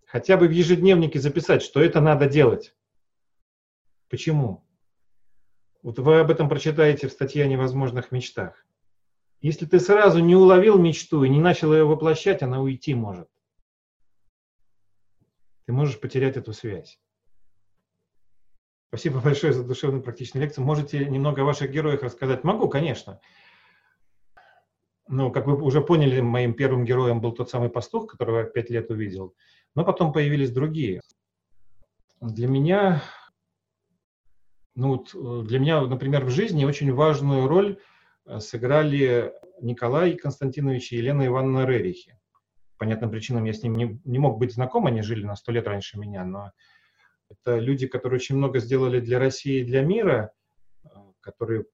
Хотя бы в ежедневнике записать, что это надо делать. Почему? Вот вы об этом прочитаете в статье о невозможных мечтах. Если ты сразу не уловил мечту и не начал ее воплощать, она уйти может. Ты можешь потерять эту связь. Спасибо большое за душевную практичную лекцию. Можете немного о ваших героях рассказать? Могу, конечно. Ну, как вы уже поняли, моим первым героем был тот самый пастух, которого я пять лет увидел. Но потом появились другие. Для меня ну, э, для меня, например, в жизни очень важную роль э, сыграли Николай Константинович и Елена Ивановна Рерихи. По понятным причинам я с ним не, не мог быть знаком, они жили на сто лет раньше меня, но это люди, которые очень много сделали для России и для мира, э, которые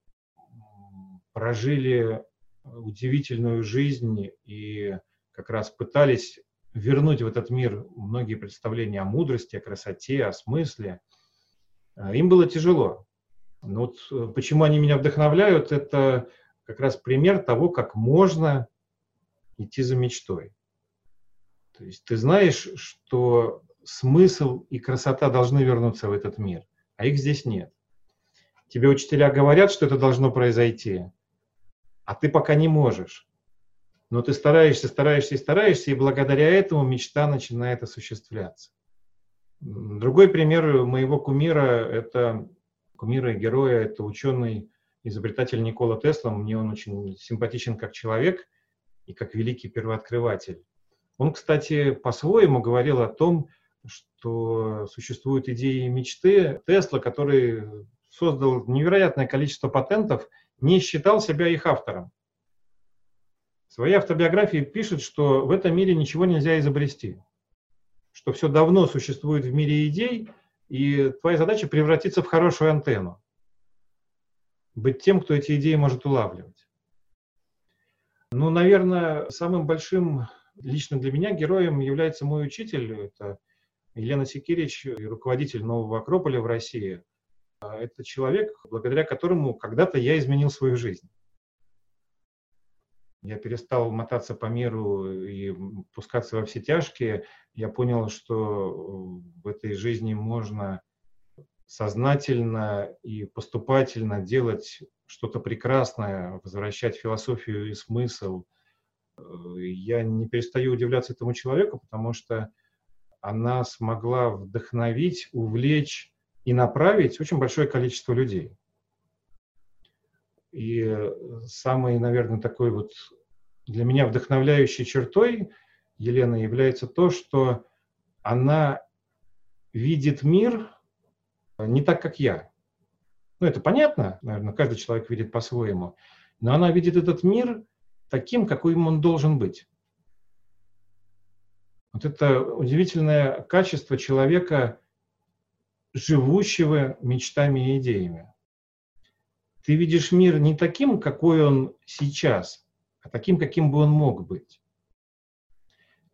прожили удивительную жизнь и как раз пытались вернуть в этот мир многие представления о мудрости, о красоте, о смысле – а, им было тяжело. Но вот э, почему они меня вдохновляют, это как раз пример того, как можно идти за мечтой. То есть ты знаешь, что смысл и красота должны вернуться в этот мир, а их здесь нет. Тебе учителя говорят, что это должно произойти, а ты пока не можешь. Но ты стараешься, стараешься и стараешься, и благодаря этому мечта начинает осуществляться. Другой пример моего кумира – это кумира и героя, это ученый, изобретатель Никола Тесла. Мне он очень симпатичен как человек и как великий первооткрыватель. Он, кстати, по-своему говорил о том, что существуют идеи и мечты. Тесла, который создал невероятное количество патентов, не считал себя их автором. В своей автобиографии пишет, что в этом мире ничего нельзя изобрести что все давно существует в мире идей, и твоя задача превратиться в хорошую антенну. Быть тем, кто эти идеи может улавливать. Ну, наверное, самым большим лично для меня героем является мой учитель. Это Елена Секирич, руководитель нового Акрополя в России. Это человек, благодаря которому когда-то я изменил свою жизнь. Я перестал мотаться по миру и пускаться во все тяжкие. Я понял, что в этой жизни можно сознательно и поступательно делать что-то прекрасное, возвращать философию и смысл. Я не перестаю удивляться этому человеку, потому что она смогла вдохновить, увлечь и направить очень большое количество людей. И самый, наверное, такой вот для меня вдохновляющей чертой Елены является то, что она видит мир не так, как я. Ну, это понятно, наверное, каждый человек видит по-своему. Но она видит этот мир таким, каким он должен быть. Вот это удивительное качество человека, живущего мечтами и идеями. Ты видишь мир не таким, какой он сейчас, а таким, каким бы он мог быть.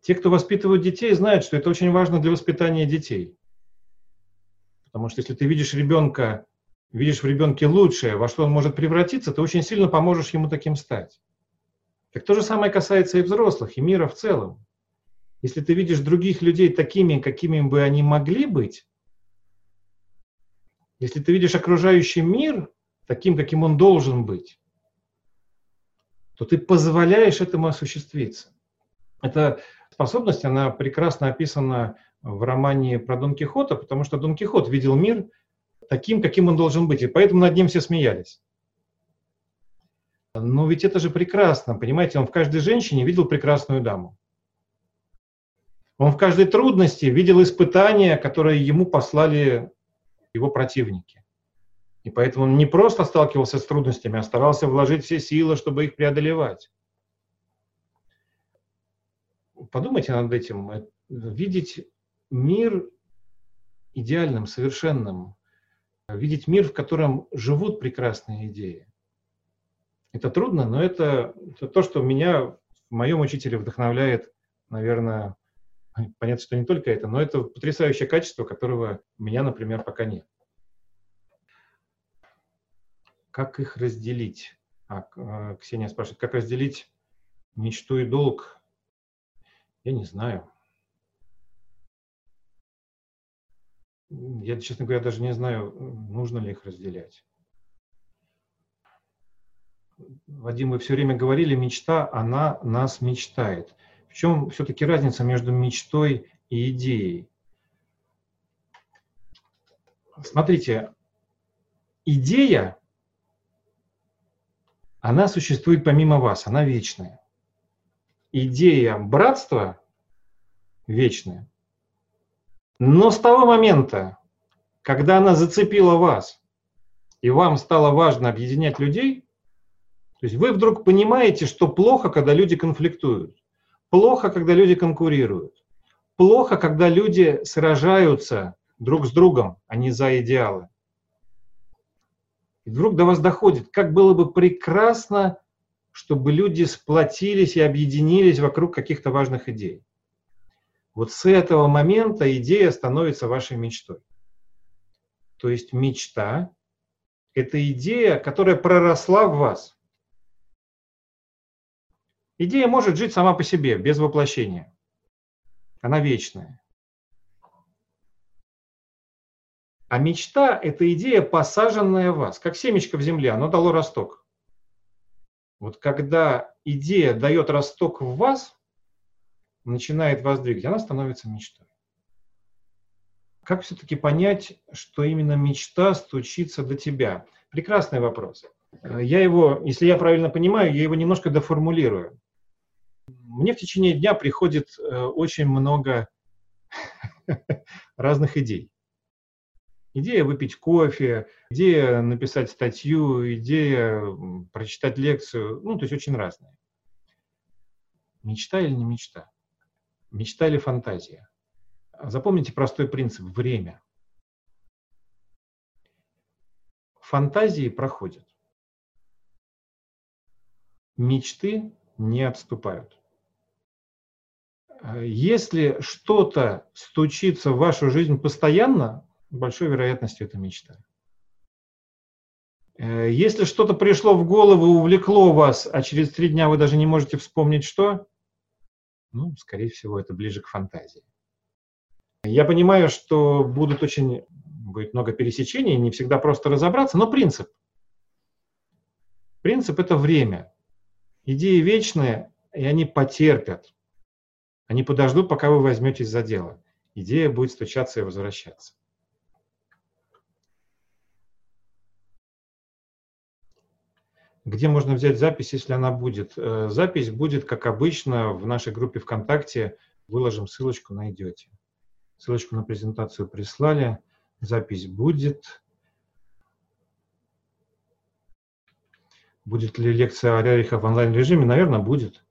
Те, кто воспитывают детей, знают, что это очень важно для воспитания детей. Потому что если ты видишь ребенка, видишь в ребенке лучшее, во что он может превратиться, ты очень сильно поможешь ему таким стать. Так то же самое касается и взрослых, и мира в целом. Если ты видишь других людей такими, какими бы они могли быть, если ты видишь окружающий мир таким, каким он должен быть, то ты позволяешь этому осуществиться. Эта способность, она прекрасно описана в романе про Дон Кихота, потому что Дон Кихот видел мир таким, каким он должен быть, и поэтому над ним все смеялись. Но ведь это же прекрасно, понимаете, он в каждой женщине видел прекрасную даму. Он в каждой трудности видел испытания, которые ему послали его противники. И поэтому он не просто сталкивался с трудностями, а старался вложить все силы, чтобы их преодолевать. Подумайте над этим. Видеть мир идеальным, совершенным, видеть мир, в котором живут прекрасные идеи. Это трудно, но это, это то, что меня в моем учителе вдохновляет, наверное, понятно, что не только это, но это потрясающее качество, которого у меня, например, пока нет. Как их разделить? А, а, Ксения спрашивает, как разделить мечту и долг? Я не знаю. Я, честно говоря, даже не знаю, нужно ли их разделять. Вадим, вы все время говорили, мечта, она нас мечтает. В чем все-таки разница между мечтой и идеей? Смотрите, идея, она существует помимо вас, она вечная. Идея братства вечная. Но с того момента, когда она зацепила вас, и вам стало важно объединять людей, то есть вы вдруг понимаете, что плохо, когда люди конфликтуют, плохо, когда люди конкурируют, плохо, когда люди сражаются друг с другом, а не за идеалы. И вдруг до вас доходит, как было бы прекрасно, чтобы люди сплотились и объединились вокруг каких-то важных идей. Вот с этого момента идея становится вашей мечтой. То есть мечта – это идея, которая проросла в вас. Идея может жить сама по себе, без воплощения. Она вечная. А мечта – это идея, посаженная в вас, как семечко в земле, оно дало росток. Вот когда идея дает росток в вас, начинает вас двигать, она становится мечтой. Как все-таки понять, что именно мечта стучится до тебя? Прекрасный вопрос. Я его, если я правильно понимаю, я его немножко доформулирую мне в течение дня приходит э, очень много разных идей. Идея выпить кофе, идея написать статью, идея прочитать лекцию, ну, то есть очень разные. Мечта или не мечта? Мечта или фантазия? Запомните простой принцип – время. Фантазии проходят. Мечты не отступают. Если что-то стучится в вашу жизнь постоянно, большой вероятностью это мечта. Э, если что-то пришло в голову и увлекло вас, а через три дня вы даже не можете вспомнить что, ну, скорее всего, это ближе к фантазии. Я понимаю, что будут очень, будет много пересечений, не всегда просто разобраться, но принцип. Принцип – это время. Идеи вечные, и они потерпят. Они подождут, пока вы возьметесь за дело. Идея будет стучаться и возвращаться. Где можно взять запись, если она будет? Э, запись будет, как обычно, в нашей группе ВКонтакте. Выложим ссылочку, найдете. Ссылочку на презентацию прислали. Запись будет. Будет ли лекция о Рериха в онлайн-режиме? Наверное, будет.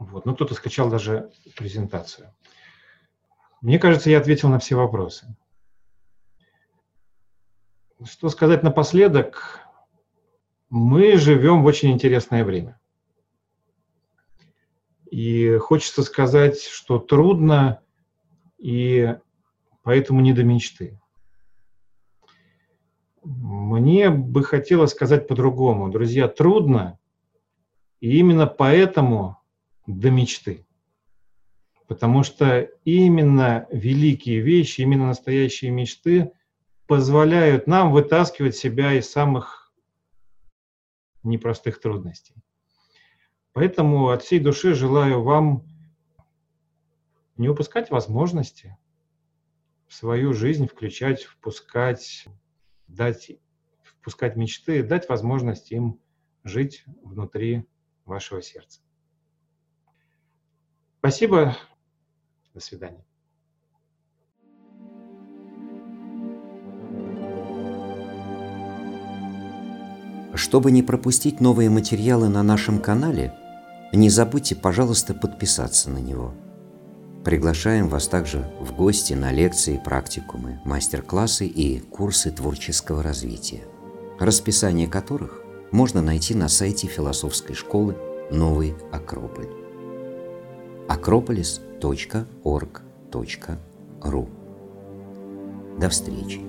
Вот. Ну, кто-то скачал даже презентацию. Мне кажется, я ответил на все вопросы. Что сказать напоследок? Мы живем в очень интересное время. И хочется сказать, что трудно, и поэтому не до мечты. Мне бы хотелось сказать по-другому. Друзья, трудно, и именно поэтому до мечты. Потому что именно великие вещи, именно настоящие мечты позволяют нам вытаскивать себя из самых непростых трудностей. Поэтому от всей души желаю вам не упускать возможности в свою жизнь включать, впускать, дать, впускать мечты, дать возможность им жить внутри вашего сердца. Спасибо. До свидания. Чтобы не пропустить новые материалы на нашем канале, не забудьте, пожалуйста, подписаться на него. Приглашаем вас также в гости на лекции, практикумы, мастер-классы и курсы творческого развития, расписание которых можно найти на сайте философской школы «Новый Акрополь» акрополис.орг.ру. До встречи!